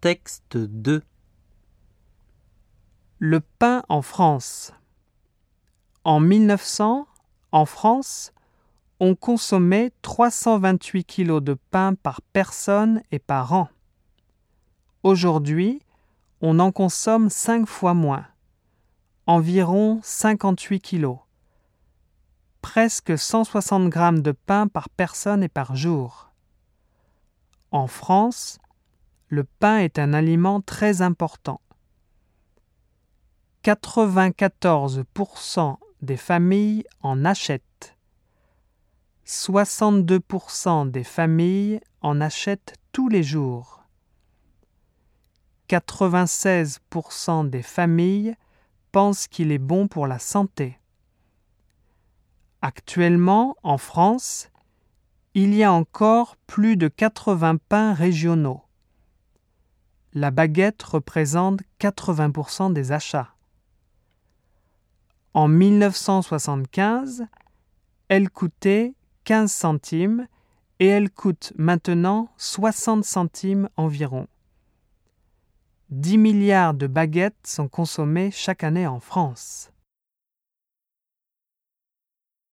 Texte 2 Le pain en France. En 1900, en France, on consommait 328 kg de pain par personne et par an. Aujourd'hui, on en consomme 5 fois moins, environ 58 kg. Presque 160 grammes de pain par personne et par jour. En France, le pain est un aliment très important. 94% des familles en achètent. 62% des familles en achètent tous les jours. 96% des familles pensent qu'il est bon pour la santé. Actuellement, en France, il y a encore plus de 80 pains régionaux. La baguette représente 80% des achats. En 1975, elle coûtait 15 centimes et elle coûte maintenant 60 centimes environ. 10 milliards de baguettes sont consommées chaque année en France.